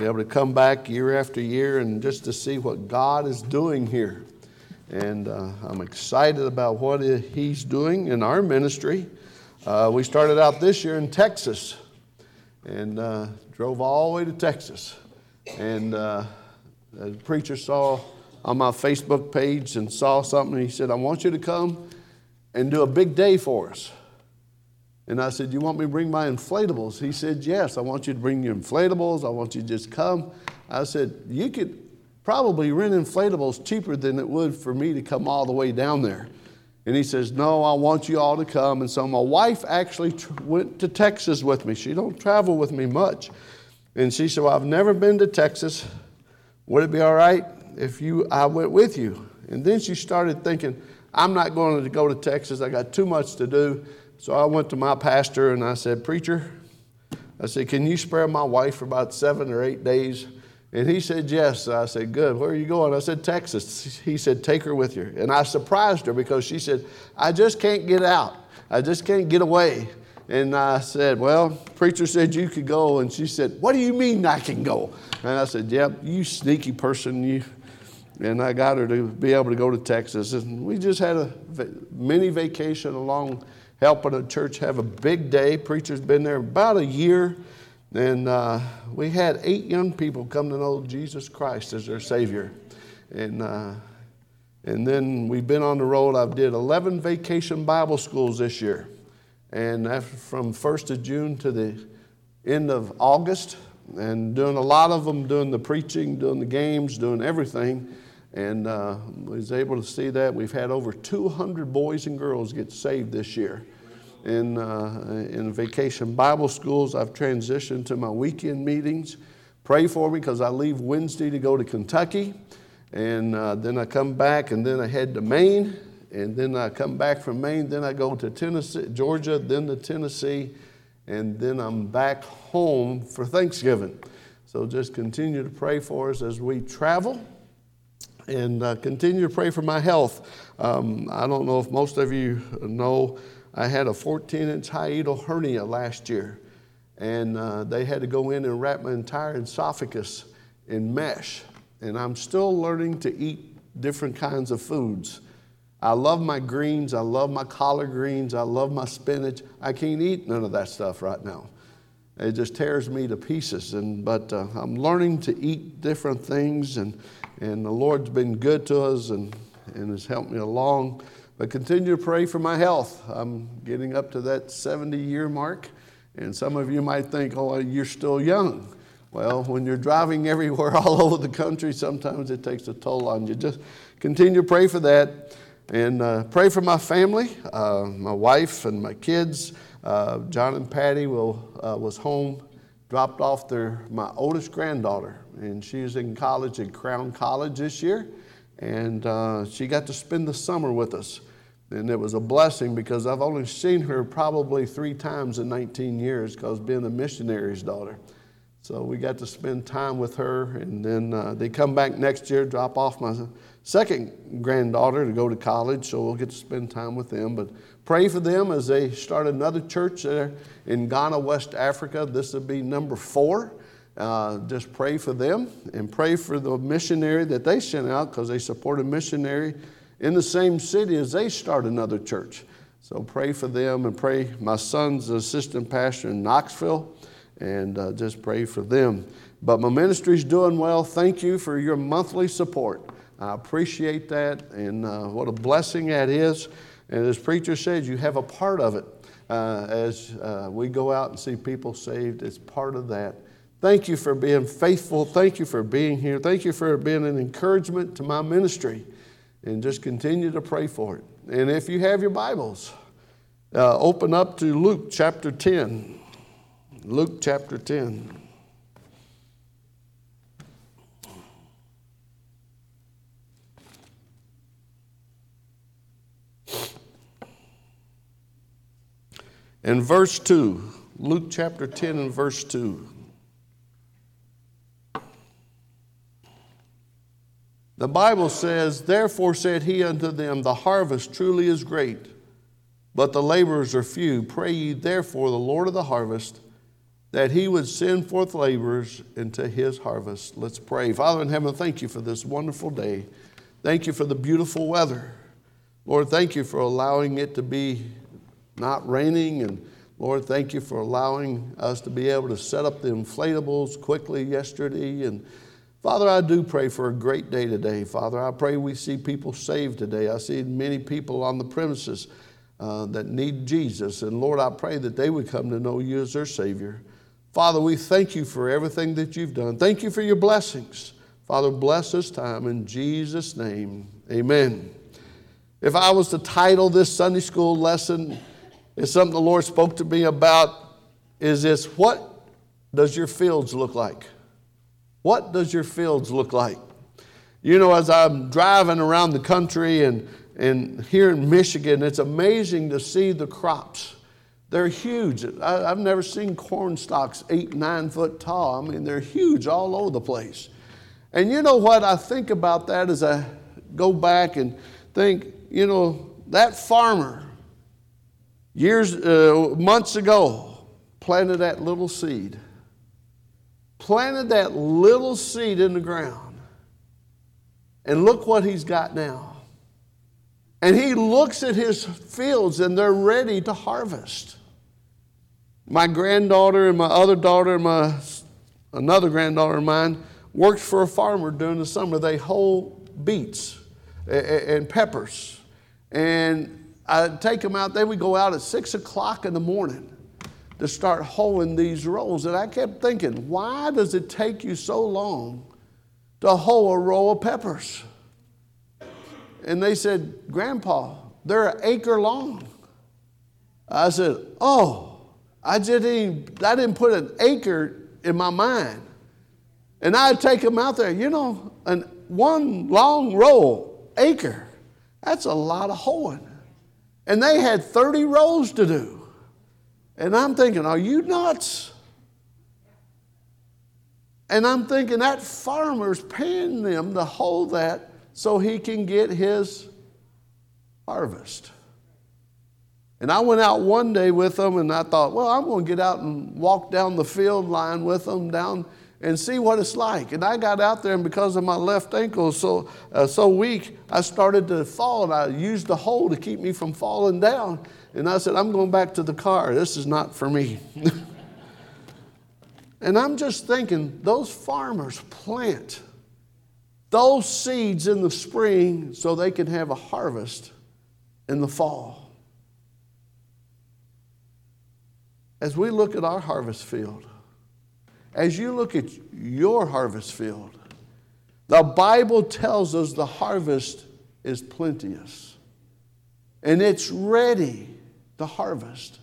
be able to come back year after year and just to see what God is doing here. And uh, I'm excited about what He's doing in our ministry. Uh, we started out this year in Texas and uh, drove all the way to Texas. And uh, the preacher saw on my Facebook page and saw something. He said, I want you to come and do a big day for us. And I said, You want me to bring my inflatables? He said, Yes, I want you to bring your inflatables. I want you to just come. I said, You could probably rent inflatables cheaper than it would for me to come all the way down there. And he says, No, I want you all to come. And so my wife actually tr- went to Texas with me. She don't travel with me much. And she said, Well, I've never been to Texas. Would it be all right if you I went with you? And then she started thinking, I'm not going to go to Texas. I got too much to do. So I went to my pastor and I said, Preacher, I said, Can you spare my wife for about seven or eight days? And he said, Yes. I said, Good. Where are you going? I said, Texas. He said, Take her with you. And I surprised her because she said, I just can't get out. I just can't get away. And I said, Well, preacher said you could go. And she said, What do you mean I can go? And I said, Yep, you sneaky person. You. And I got her to be able to go to Texas. And we just had a mini vacation along helping a church have a big day. Preacher's been there about a year. And uh, we had eight young people come to know Jesus Christ as their Savior. And, uh, and then we've been on the road. I've did 11 vacation Bible schools this year. And after, from 1st of June to the end of August, and doing a lot of them, doing the preaching, doing the games, doing everything. And uh, was able to see that. We've had over 200 boys and girls get saved this year in, uh, in vacation Bible schools. I've transitioned to my weekend meetings. Pray for me because I leave Wednesday to go to Kentucky. And uh, then I come back and then I head to Maine. And then I come back from Maine. Then I go to Tennessee, Georgia, then to Tennessee. And then I'm back home for Thanksgiving. So just continue to pray for us as we travel and uh, continue to pray for my health. Um, I don't know if most of you know I had a 14 inch hiatal hernia last year, and uh, they had to go in and wrap my entire esophagus in mesh. And I'm still learning to eat different kinds of foods. I love my greens, I love my collard greens, I love my spinach. I can't eat none of that stuff right now. It just tears me to pieces. And, but uh, I'm learning to eat different things, and, and the Lord's been good to us and, and has helped me along. But continue to pray for my health. I'm getting up to that 70 year mark, and some of you might think, oh, you're still young. Well, when you're driving everywhere all over the country, sometimes it takes a toll on you. Just continue to pray for that and uh, pray for my family, uh, my wife, and my kids. Uh, John and Patty will, uh, was home, dropped off their, my oldest granddaughter, and she's in college at Crown College this year, and uh, she got to spend the summer with us. And it was a blessing because I've only seen her probably three times in 19 years because being a missionary's daughter. So we got to spend time with her, and then uh, they come back next year, drop off my second granddaughter to go to college, so we'll get to spend time with them. But pray for them as they start another church there in Ghana, West Africa. This will be number four. Uh, just pray for them and pray for the missionary that they sent out because they support a missionary in the same city as they start another church. So pray for them and pray. My son's assistant pastor in Knoxville, and uh, just pray for them. But my ministry's doing well. Thank you for your monthly support. I appreciate that, and uh, what a blessing that is. And as preacher said, you have a part of it. Uh, as uh, we go out and see people saved, it's part of that. Thank you for being faithful. Thank you for being here. Thank you for being an encouragement to my ministry and just continue to pray for it. And if you have your Bibles, uh, open up to Luke chapter 10. Luke chapter 10. In verse 2, Luke chapter 10 and verse 2. The Bible says, Therefore said he unto them, The harvest truly is great, but the laborers are few. Pray ye therefore the Lord of the harvest that he would send forth laborers into his harvest. Let's pray. Father in heaven, thank you for this wonderful day. Thank you for the beautiful weather. Lord, thank you for allowing it to be not raining. And Lord, thank you for allowing us to be able to set up the inflatables quickly yesterday. And Father, I do pray for a great day today. Father, I pray we see people saved today. I see many people on the premises uh, that need Jesus. And Lord, I pray that they would come to know you as their Savior. Father, we thank you for everything that you've done. Thank you for your blessings. Father, bless this time in Jesus' name. Amen. If I was to title this Sunday school lesson, it's something the Lord spoke to me about is this what does your fields look like? What does your fields look like? You know, as I'm driving around the country and, and here in Michigan, it's amazing to see the crops. They're huge. I, have never seen corn stalks eight, nine foot tall. I mean, they're huge all over the place. And you know what I think about that as I go back and think, you know, that farmer years, uh, months ago planted that little seed, planted that little seed in the ground. And look what he's got now. And he looks at his fields and they're ready to harvest. My granddaughter and my other daughter and my another granddaughter of mine worked for a farmer during the summer. They hoe beets and peppers. And I'd take them out. They would go out at six o'clock in the morning to start hoeing these rows. And I kept thinking, why does it take you so long to hoe a row of peppers? And they said, Grandpa, they're an acre long. I said, Oh, I just didn't, I didn't put an acre in my mind. And I'd take them out there, you know, and one long row, acre, that's a lot of hoeing. And they had 30 rows to do. And I'm thinking, are you nuts? And I'm thinking that farmer's paying them to hold that so he can get his harvest. And I went out one day with them and I thought, well, I'm going to get out and walk down the field line with them down and see what it's like. And I got out there, and because of my left ankle so, uh, so weak, I started to fall, and I used the hole to keep me from falling down. And I said, I'm going back to the car. This is not for me. and I'm just thinking, those farmers plant those seeds in the spring so they can have a harvest in the fall. as we look at our harvest field, as you look at your harvest field, the Bible tells us the harvest is plenteous and it's ready to harvest,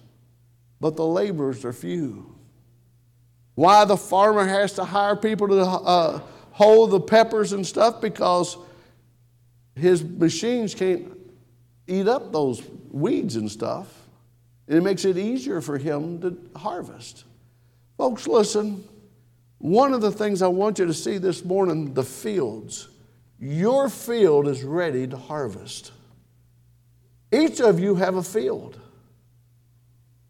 but the laborers are few. Why the farmer has to hire people to uh, hold the peppers and stuff? Because his machines can't eat up those weeds and stuff. And it makes it easier for him to harvest. Folks, listen. One of the things I want you to see this morning the fields. Your field is ready to harvest. Each of you have a field.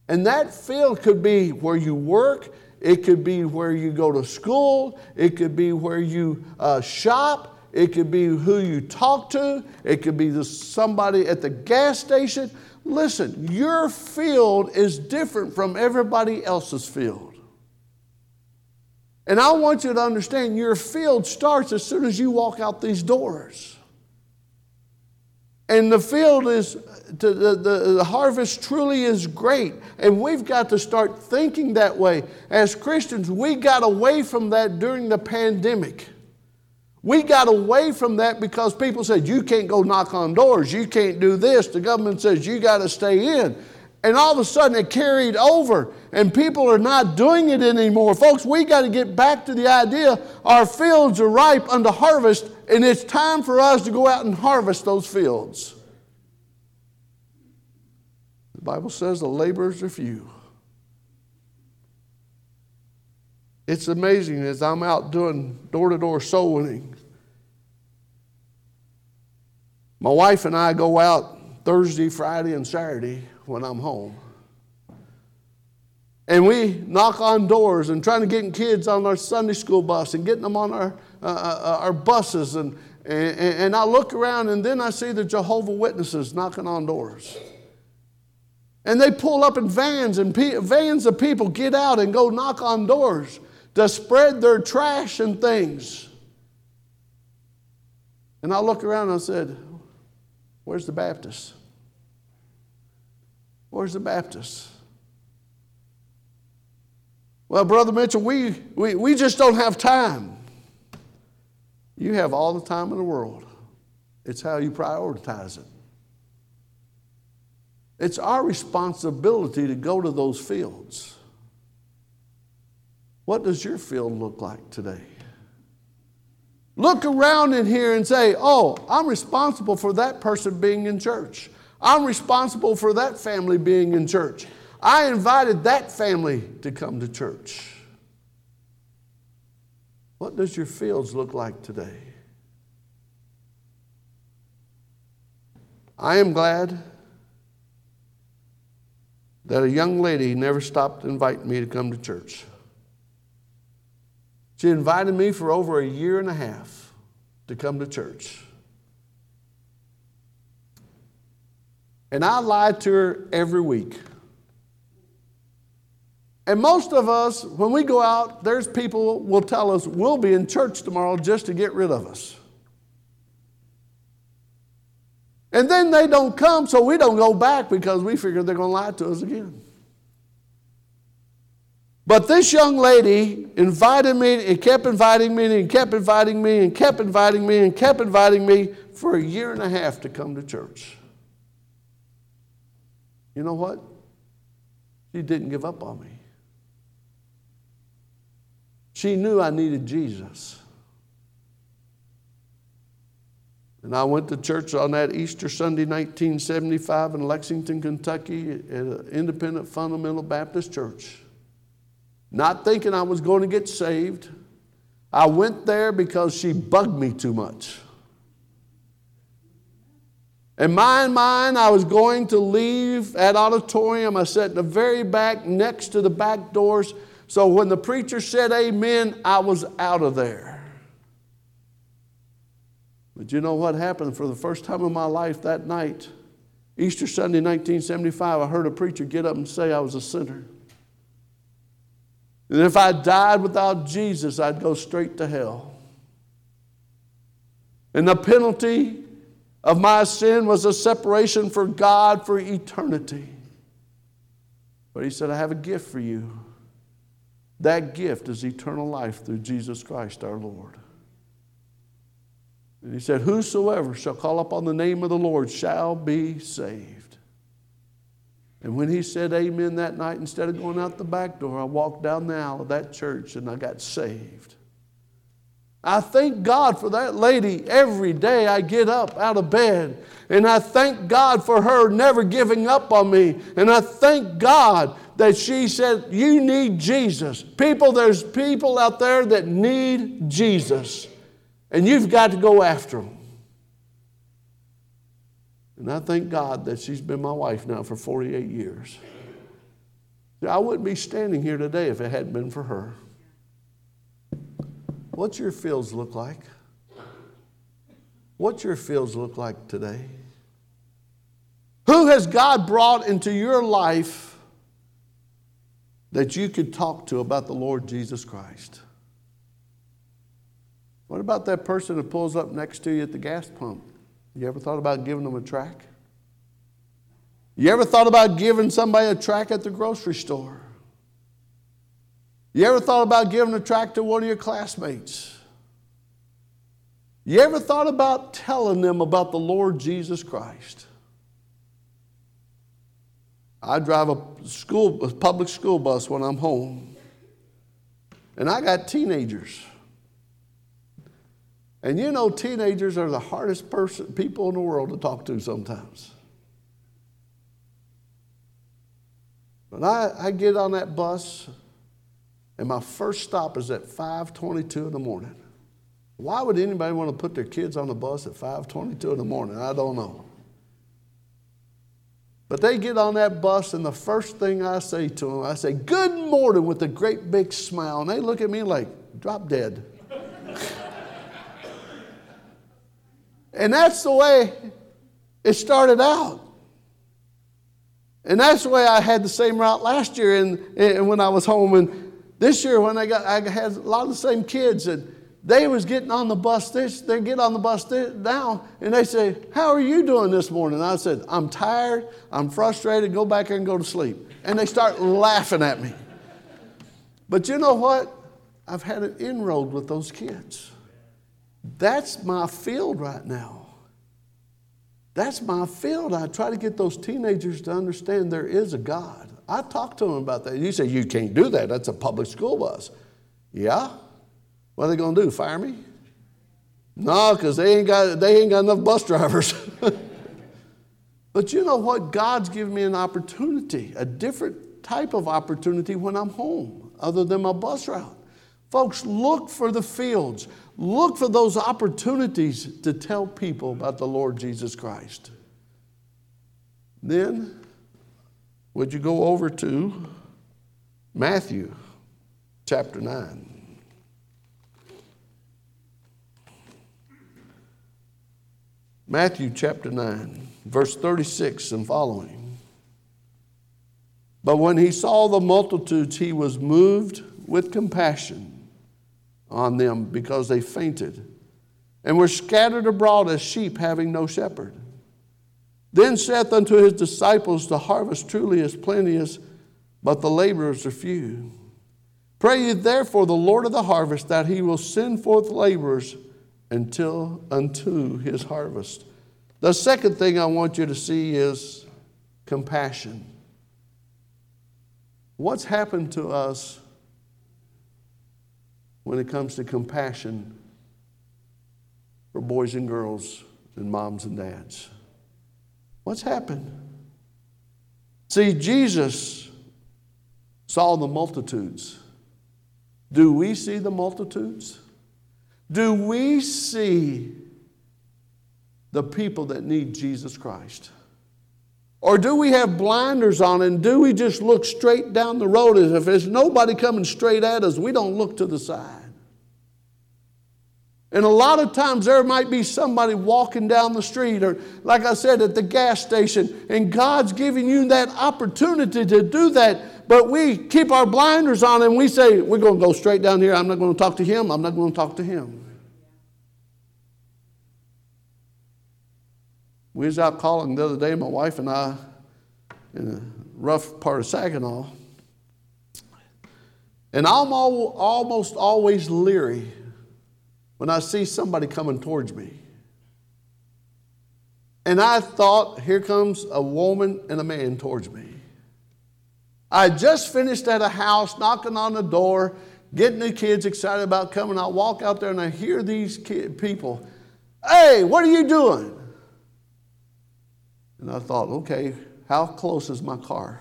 And that field could be where you work, it could be where you go to school, it could be where you uh, shop, it could be who you talk to, it could be somebody at the gas station. Listen, your field is different from everybody else's field. And I want you to understand your field starts as soon as you walk out these doors. And the field is, the, the, the, harvest truly is great. And we've got to start thinking that way. As Christians, we got away from that during the pandemic. We got away from that because people said, you can't go knock on doors, you can't do this. The government says, you got to stay in. And all of a sudden it carried over, and people are not doing it anymore. Folks, we got to get back to the idea our fields are ripe unto harvest, and it's time for us to go out and harvest those fields. The Bible says the laborers are few. It's amazing as I'm out doing door to door soul winning. My wife and I go out Thursday, Friday, and Saturday when I'm home. And we knock on doors and trying to get kids on our Sunday school bus and getting them on our, uh, uh, our buses. And, and, and I look around and then I see the Jehovah Witnesses knocking on doors. And they pull up in vans, and pe- vans of people get out and go knock on doors to spread their trash and things. And I look around and I said, Where's the Baptist? Where's the Baptist? Well, Brother Mitchell, we, we, we just don't have time. You have all the time in the world. It's how you prioritize it. It's our responsibility to go to those fields. What does your field look like today? Look around in here and say, oh, I'm responsible for that person being in church. I'm responsible for that family being in church. I invited that family to come to church. What does your fields look like today? I am glad that a young lady never stopped inviting me to come to church. She invited me for over a year and a half to come to church. And I lied to her every week. And most of us, when we go out, there's people will tell us we'll be in church tomorrow just to get rid of us. And then they don't come, so we don't go back because we figure they're going to lie to us again. But this young lady invited me and kept inviting me and kept inviting me and kept inviting me and kept inviting me for a year and a half to come to church. You know what? She didn't give up on me. She knew I needed Jesus. And I went to church on that Easter Sunday, 1975, in Lexington, Kentucky, at an independent fundamental Baptist church not thinking I was going to get saved. I went there because she bugged me too much. In my mind, I was going to leave that auditorium. I sat in the very back next to the back doors. So when the preacher said amen, I was out of there. But you know what happened for the first time in my life that night? Easter Sunday, 1975, I heard a preacher get up and say I was a sinner. And if I died without Jesus, I'd go straight to hell. And the penalty of my sin was a separation for God for eternity. But he said, I have a gift for you. That gift is eternal life through Jesus Christ our Lord. And he said, Whosoever shall call upon the name of the Lord shall be saved. And when he said amen that night, instead of going out the back door, I walked down the aisle of that church and I got saved. I thank God for that lady every day I get up out of bed. And I thank God for her never giving up on me. And I thank God that she said, You need Jesus. People, there's people out there that need Jesus. And you've got to go after them. And I thank God that she's been my wife now for 48 years. I wouldn't be standing here today if it hadn't been for her. What's your fields look like? What's your fields look like today? Who has God brought into your life that you could talk to about the Lord Jesus Christ? What about that person that pulls up next to you at the gas pump? You ever thought about giving them a tract? You ever thought about giving somebody a tract at the grocery store? You ever thought about giving a tract to one of your classmates? You ever thought about telling them about the Lord Jesus Christ? I drive a school, a public school bus when I'm home, and I got teenagers. And you know, teenagers are the hardest person, people in the world to talk to sometimes. But I, I get on that bus, and my first stop is at 5:22 in the morning. Why would anybody want to put their kids on the bus at 5:22 in the morning? I don't know. But they get on that bus, and the first thing I say to them, I say, Good morning, with a great big smile. And they look at me like, Drop dead. and that's the way it started out. And that's the way I had the same route last year and, and when I was home. And this year, when I got, I had a lot of the same kids. And they was getting on the bus. This, they get on the bus this, now, and they say, "How are you doing this morning?" I said, "I'm tired. I'm frustrated. Go back and go to sleep." And they start laughing at me. But you know what? I've had an inroad with those kids. That's my field right now. That's my field. I try to get those teenagers to understand there is a God. I talked to him about that. You say, You can't do that. That's a public school bus. Yeah, what are they going to do? Fire me? No, because they ain't got they ain't got enough bus drivers. but you know what? God's given me an opportunity, a different type of opportunity when I'm home, other than my bus route. Folks, look for the fields. Look for those opportunities to tell people about the Lord Jesus Christ. Then, would you go over to Matthew chapter 9? Matthew chapter 9, verse 36 and following. But when he saw the multitudes, he was moved with compassion on them because they fainted and were scattered abroad as sheep having no shepherd. Then saith unto his disciples, The harvest truly is plenteous, but the laborers are few. Pray ye therefore the Lord of the harvest that he will send forth laborers until unto his harvest. The second thing I want you to see is compassion. What's happened to us when it comes to compassion for boys and girls and moms and dads? What's happened? See, Jesus saw the multitudes. Do we see the multitudes? Do we see the people that need Jesus Christ? Or do we have blinders on and do we just look straight down the road as if there's nobody coming straight at us, we don't look to the side? And a lot of times there might be somebody walking down the street or, like I said, at the gas station, and God's giving you that opportunity to do that, but we keep our blinders on and we say, We're going to go straight down here. I'm not going to talk to him. I'm not going to talk to him. We was out calling the other day, my wife and I, in a rough part of Saginaw. And I'm almost always leery when I see somebody coming towards me. And I thought, here comes a woman and a man towards me. I just finished at a house, knocking on the door, getting the kids excited about coming. I walk out there and I hear these kid, people, hey, what are you doing? And I thought, okay, how close is my car?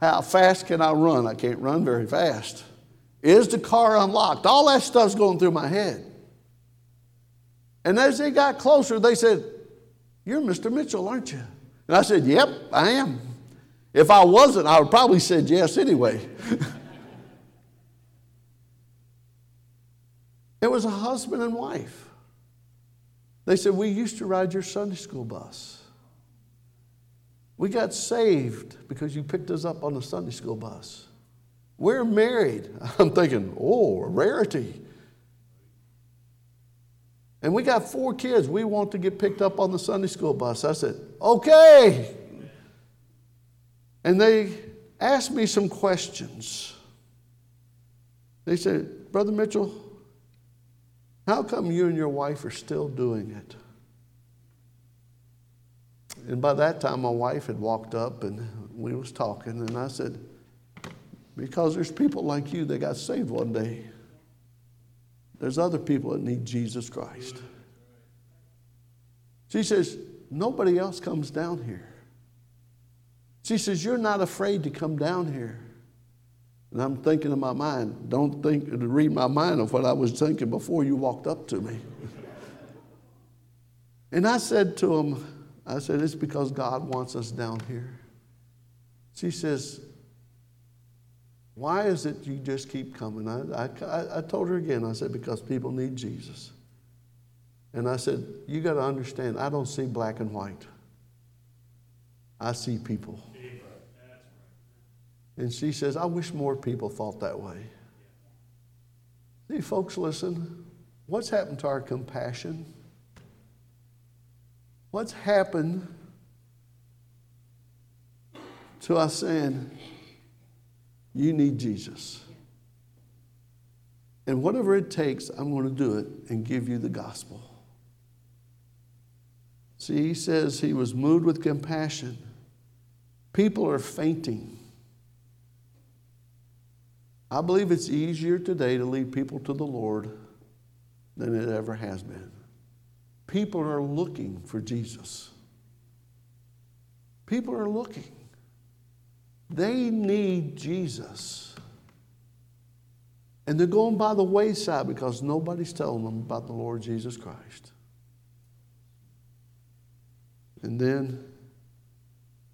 How fast can I run? I can't run very fast. Is the car unlocked? All that stuff's going through my head. And as they got closer, they said, You're Mr. Mitchell, aren't you? And I said, Yep, I am. If I wasn't, I would probably said yes anyway. it was a husband and wife. They said, We used to ride your Sunday school bus. We got saved because you picked us up on the Sunday school bus. We're married. I'm thinking, oh, a rarity. And we got four kids. We want to get picked up on the Sunday school bus. I said, okay. And they asked me some questions. They said, Brother Mitchell, how come you and your wife are still doing it? And by that time, my wife had walked up and we was talking, and I said, because there's people like you that got saved one day. There's other people that need Jesus Christ. She says, nobody else comes down here. She says, You're not afraid to come down here. And I'm thinking in my mind, don't think to read my mind of what I was thinking before you walked up to me. and I said to him, I said, It's because God wants us down here. She says, Why is it you just keep coming? I, I, I told her again, I said, Because people need Jesus. And I said, You got to understand, I don't see black and white, I see people. And she says, I wish more people thought that way. See, folks, listen. What's happened to our compassion? What's happened to us saying, You need Jesus? And whatever it takes, I'm going to do it and give you the gospel. See, he says he was moved with compassion. People are fainting. I believe it's easier today to lead people to the Lord than it ever has been. People are looking for Jesus. People are looking. They need Jesus. And they're going by the wayside because nobody's telling them about the Lord Jesus Christ. And then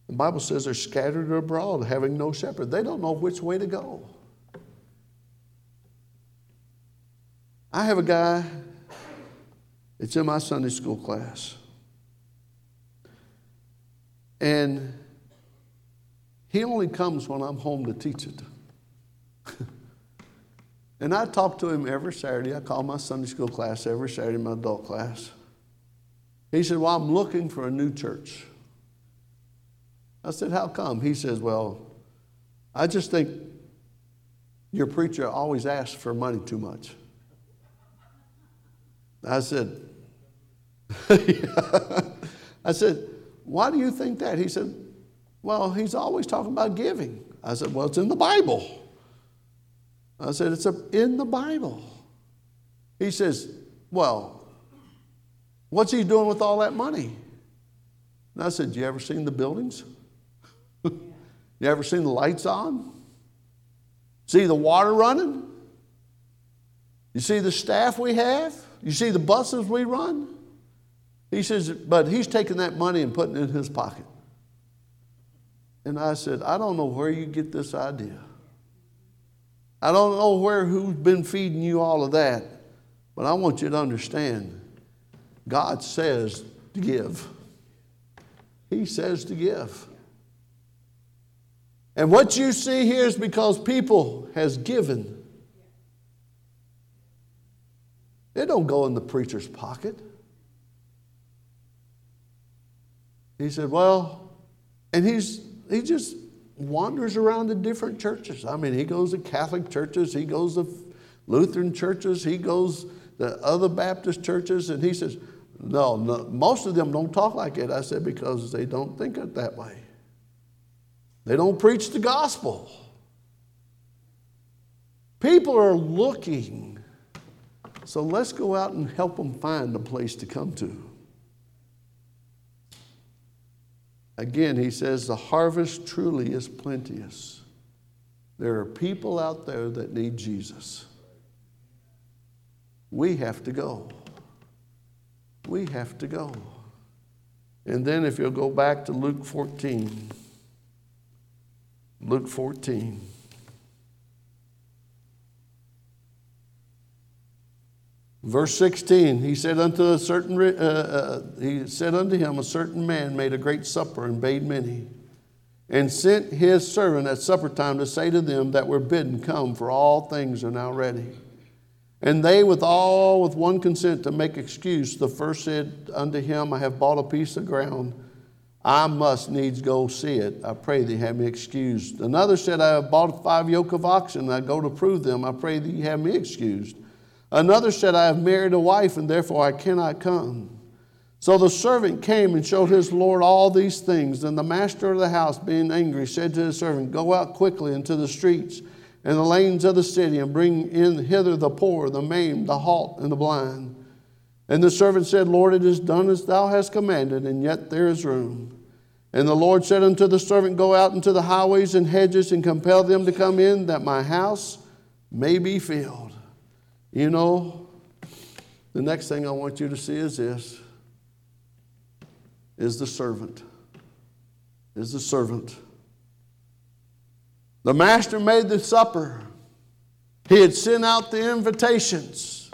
the Bible says they're scattered abroad, having no shepherd. They don't know which way to go. I have a guy, it's in my Sunday school class. And he only comes when I'm home to teach it. and I talk to him every Saturday. I call my Sunday school class every Saturday, my adult class. He said, Well, I'm looking for a new church. I said, How come? He says, Well, I just think your preacher always asks for money too much. I said, I said, why do you think that? He said, well, he's always talking about giving. I said, well, it's in the Bible. I said, it's in the Bible. He says, well, what's he doing with all that money? And I said, you ever seen the buildings? you ever seen the lights on? See the water running? You see the staff we have? You see the buses we run? He says, but he's taking that money and putting it in his pocket. And I said, I don't know where you get this idea. I don't know where who's been feeding you all of that, but I want you to understand God says to give. He says to give. And what you see here is because people has given It don't go in the preacher's pocket. He said, Well, and he's he just wanders around to different churches. I mean, he goes to Catholic churches, he goes to Lutheran churches, he goes to other Baptist churches, and he says, no, no, most of them don't talk like it. I said, because they don't think it that way. They don't preach the gospel. People are looking so let's go out and help them find a place to come to. Again, he says, the harvest truly is plenteous. There are people out there that need Jesus. We have to go. We have to go. And then, if you'll go back to Luke 14, Luke 14. Verse 16, he said unto a certain, uh, uh, he said unto him, a certain man made a great supper and bade many, and sent his servant at supper time to say to them that were bidden, Come, for all things are now ready. And they with all with one consent to make excuse, the first said unto him, I have bought a piece of ground. I must needs go see it. I pray thee have me excused. Another said, I have bought five yoke of oxen. I go to prove them. I pray thee have me excused. Another said, I have married a wife, and therefore I cannot come. So the servant came and showed his Lord all these things. And the master of the house, being angry, said to his servant, Go out quickly into the streets and the lanes of the city, and bring in hither the poor, the maimed, the halt, and the blind. And the servant said, Lord, it is done as thou hast commanded, and yet there is room. And the Lord said unto the servant, Go out into the highways and hedges, and compel them to come in, that my house may be filled. You know, the next thing I want you to see is this is the servant. Is the servant. The master made the supper. He had sent out the invitations.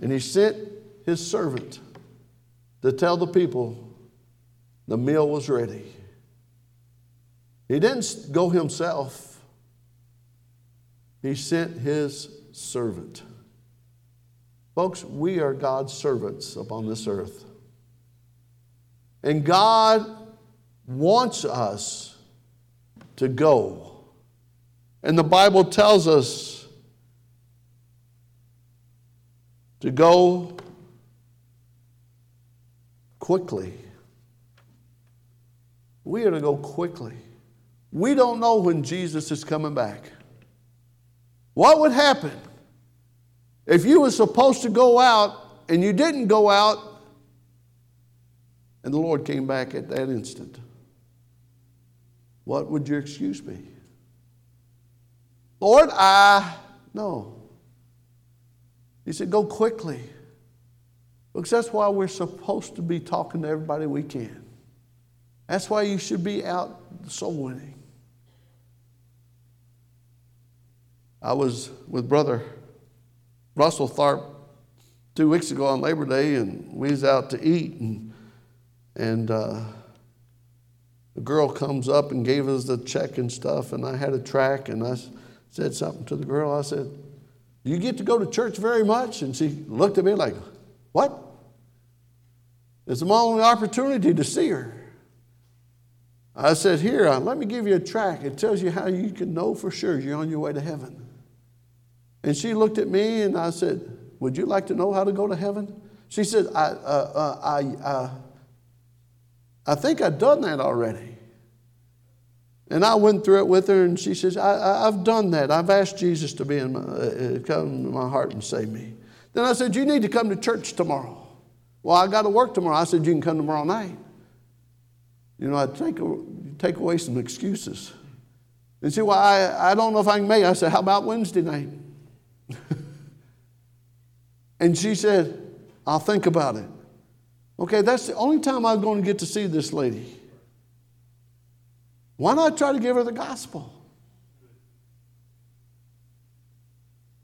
And he sent his servant to tell the people the meal was ready. He didn't go himself, he sent his servant. Folks, we are God's servants upon this earth. And God wants us to go. And the Bible tells us to go quickly. We are to go quickly. We don't know when Jesus is coming back. What would happen if you were supposed to go out and you didn't go out and the Lord came back at that instant? What would your excuse be? Lord, I. No. He said, Go quickly. Because that's why we're supposed to be talking to everybody we can. That's why you should be out soul winning. I was with Brother Russell Tharp two weeks ago on Labor Day, and we was out to eat, and, and uh, the girl comes up and gave us the check and stuff, and I had a tract, and I said something to the girl. I said, "Do "You get to go to church very much?" And she looked at me like, "What?" It's my only opportunity to see her. I said, Here, uh, let me give you a tract. It tells you how you can know for sure you're on your way to heaven. And she looked at me and I said, Would you like to know how to go to heaven? She said, I, uh, uh, I, uh, I think I've done that already. And I went through it with her, and she says, I, have done that. I've asked Jesus to be in my, uh, come in my heart and save me. Then I said, You need to come to church tomorrow. Well, I got to work tomorrow. I said, You can come tomorrow night. You know, I take, take away some excuses. And see, well, I, I don't know if I can make it. I said, How about Wednesday night? and she said, I'll think about it. Okay, that's the only time I'm going to get to see this lady. Why not try to give her the gospel?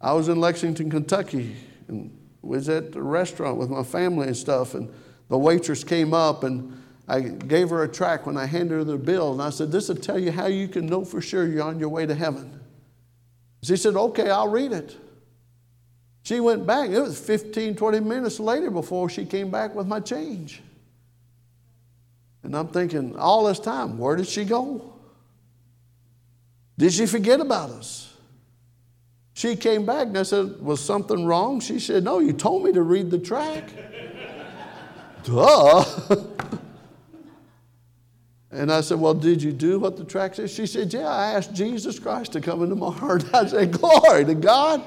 I was in Lexington, Kentucky, and was at the restaurant with my family and stuff, and the waitress came up and I gave her a tract when I handed her the bill, and I said, This will tell you how you can know for sure you're on your way to heaven. She said, Okay, I'll read it. She went back. It was 15, 20 minutes later before she came back with my change. And I'm thinking, all this time, where did she go? Did she forget about us? She came back and I said, Was something wrong? She said, No, you told me to read the tract. Duh. and I said, Well, did you do what the tract says? She said, Yeah, I asked Jesus Christ to come into my heart. I said, Glory to God.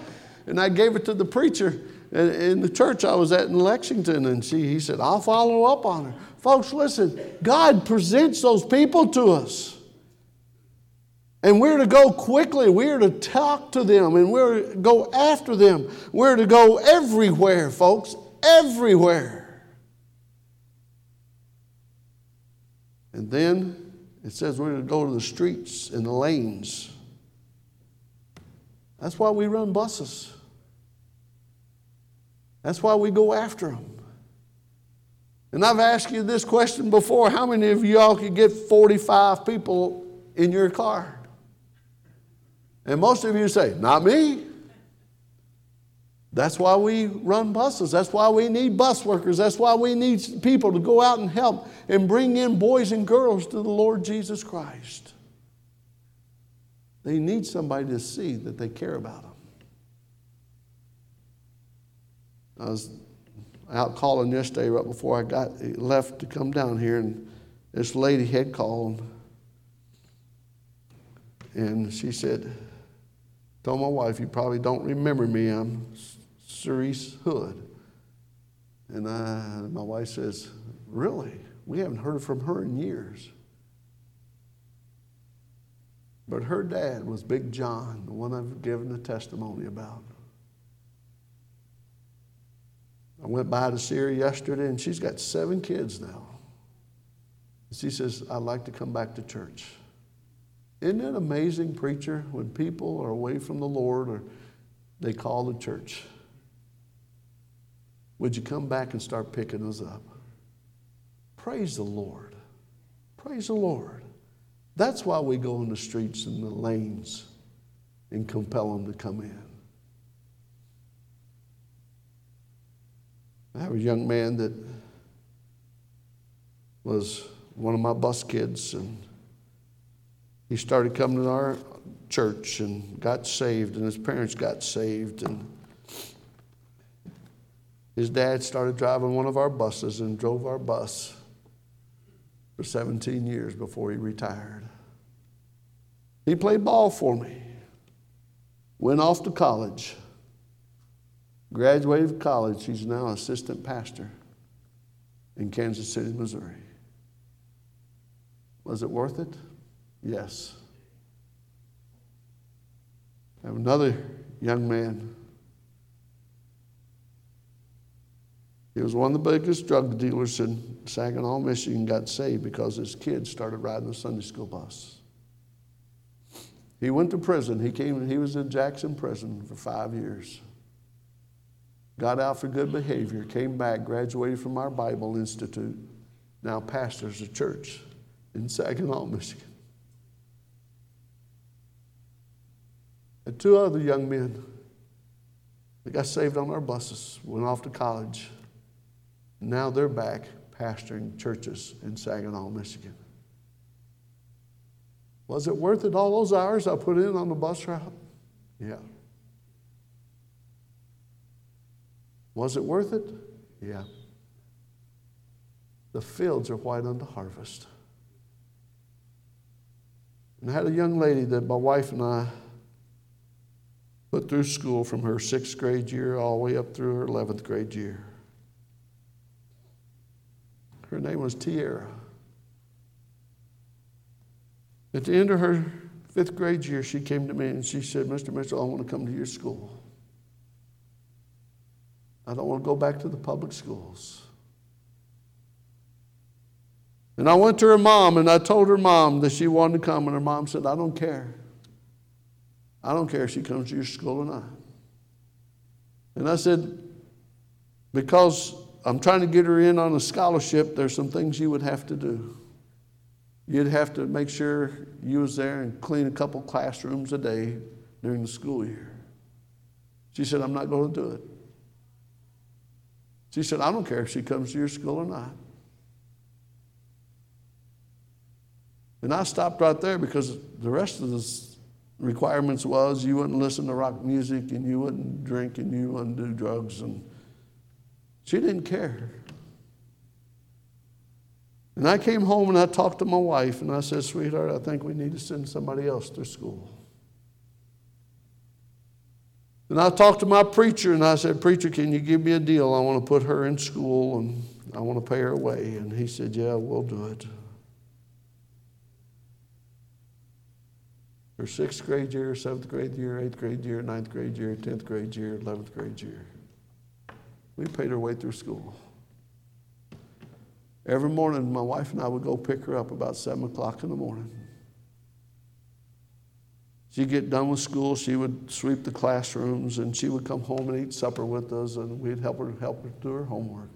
And I gave it to the preacher in the church I was at in Lexington. And she, he said, I'll follow up on her. Folks, listen, God presents those people to us. And we're to go quickly. We're to talk to them and we're to go after them. We're to go everywhere, folks, everywhere. And then it says we're to go to the streets and the lanes. That's why we run buses. That's why we go after them. And I've asked you this question before how many of y'all could get 45 people in your car? And most of you say, Not me. That's why we run buses. That's why we need bus workers. That's why we need people to go out and help and bring in boys and girls to the Lord Jesus Christ. They need somebody to see that they care about them. I was out calling yesterday right before I got left to come down here, and this lady had called, and she said, "Told my wife, you probably don't remember me. I'm Cerise Hood." And I, my wife says, "Really? We haven't heard from her in years." But her dad was Big John, the one I've given the testimony about. I went by to see her yesterday, and she's got seven kids now. She says, I'd like to come back to church. Isn't it amazing, preacher, when people are away from the Lord or they call the church? Would you come back and start picking us up? Praise the Lord. Praise the Lord. That's why we go in the streets and the lanes and compel them to come in. I have a young man that was one of my bus kids, and he started coming to our church and got saved, and his parents got saved, and his dad started driving one of our buses and drove our bus for 17 years before he retired. He played ball for me, went off to college, graduated college. He's now assistant pastor in Kansas City, Missouri. Was it worth it? Yes. I have another young man. He was one of the biggest drug dealers in Saginaw, Michigan, got saved because his kids started riding the Sunday school bus. He went to prison. He came he was in Jackson prison for five years. Got out for good behavior, came back, graduated from our Bible Institute, now pastors a church in Saginaw, Michigan. And two other young men that got saved on our buses, went off to college. Now they're back pastoring churches in Saginaw, Michigan. Was it worth it all those hours I put in on the bus route? Yeah. Was it worth it? Yeah. The fields are white unto harvest. And I had a young lady that my wife and I put through school from her sixth grade year all the way up through her 11th grade year. Her name was Tierra. At the end of her fifth grade year, she came to me and she said, Mr. Mitchell, I want to come to your school. I don't want to go back to the public schools. And I went to her mom and I told her mom that she wanted to come, and her mom said, I don't care. I don't care if she comes to your school or not. And I said, because I'm trying to get her in on a scholarship, there's some things you would have to do. You'd have to make sure you was there and clean a couple classrooms a day during the school year. She said, I'm not going to do it. She said, I don't care if she comes to your school or not. And I stopped right there because the rest of the requirements was you wouldn't listen to rock music and you wouldn't drink and you wouldn't do drugs and she didn't care. And I came home and I talked to my wife and I said, sweetheart, I think we need to send somebody else to school. And I talked to my preacher and I said, Preacher, can you give me a deal? I want to put her in school and I want to pay her way. And he said, Yeah, we'll do it. Her sixth grade year, seventh grade year, eighth grade year, ninth grade year, tenth grade year, eleventh grade year. We paid her way through school. Every morning, my wife and I would go pick her up about 7 o'clock in the morning. She'd get done with school, she would sweep the classrooms, and she would come home and eat supper with us, and we'd help her help her do her homework.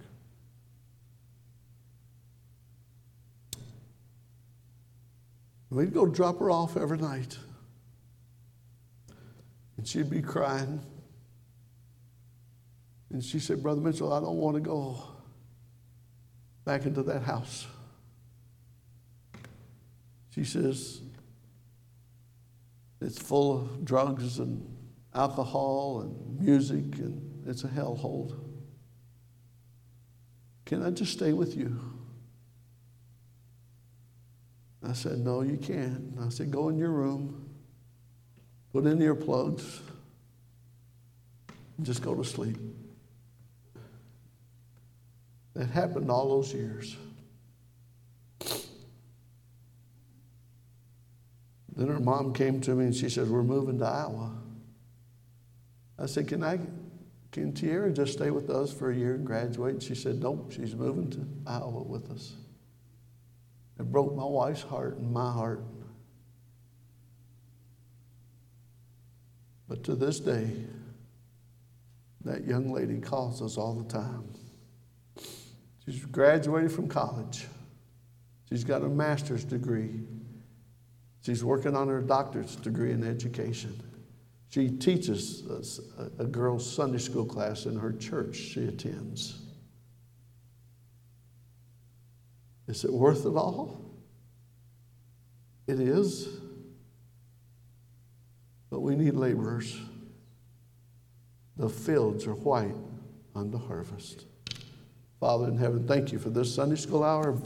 We'd go drop her off every night. And she'd be crying. And she said, Brother Mitchell, I don't want to go back into that house. She says, it's full of drugs and alcohol and music, and it's a hellhole. Can I just stay with you? I said, No, you can't. I said, Go in your room, put in earplugs, and just go to sleep. That happened all those years. Then her mom came to me and she said, We're moving to Iowa. I said, Can I can Tierra just stay with us for a year and graduate? And she said, Nope, she's moving to Iowa with us. It broke my wife's heart and my heart. But to this day, that young lady calls us all the time. She's graduated from college. She's got a master's degree. She's working on her doctorate degree in education. She teaches a, a girls' Sunday school class in her church she attends. Is it worth it all? It is. But we need laborers. The fields are white on the harvest. Father in heaven, thank you for this Sunday school hour. Bless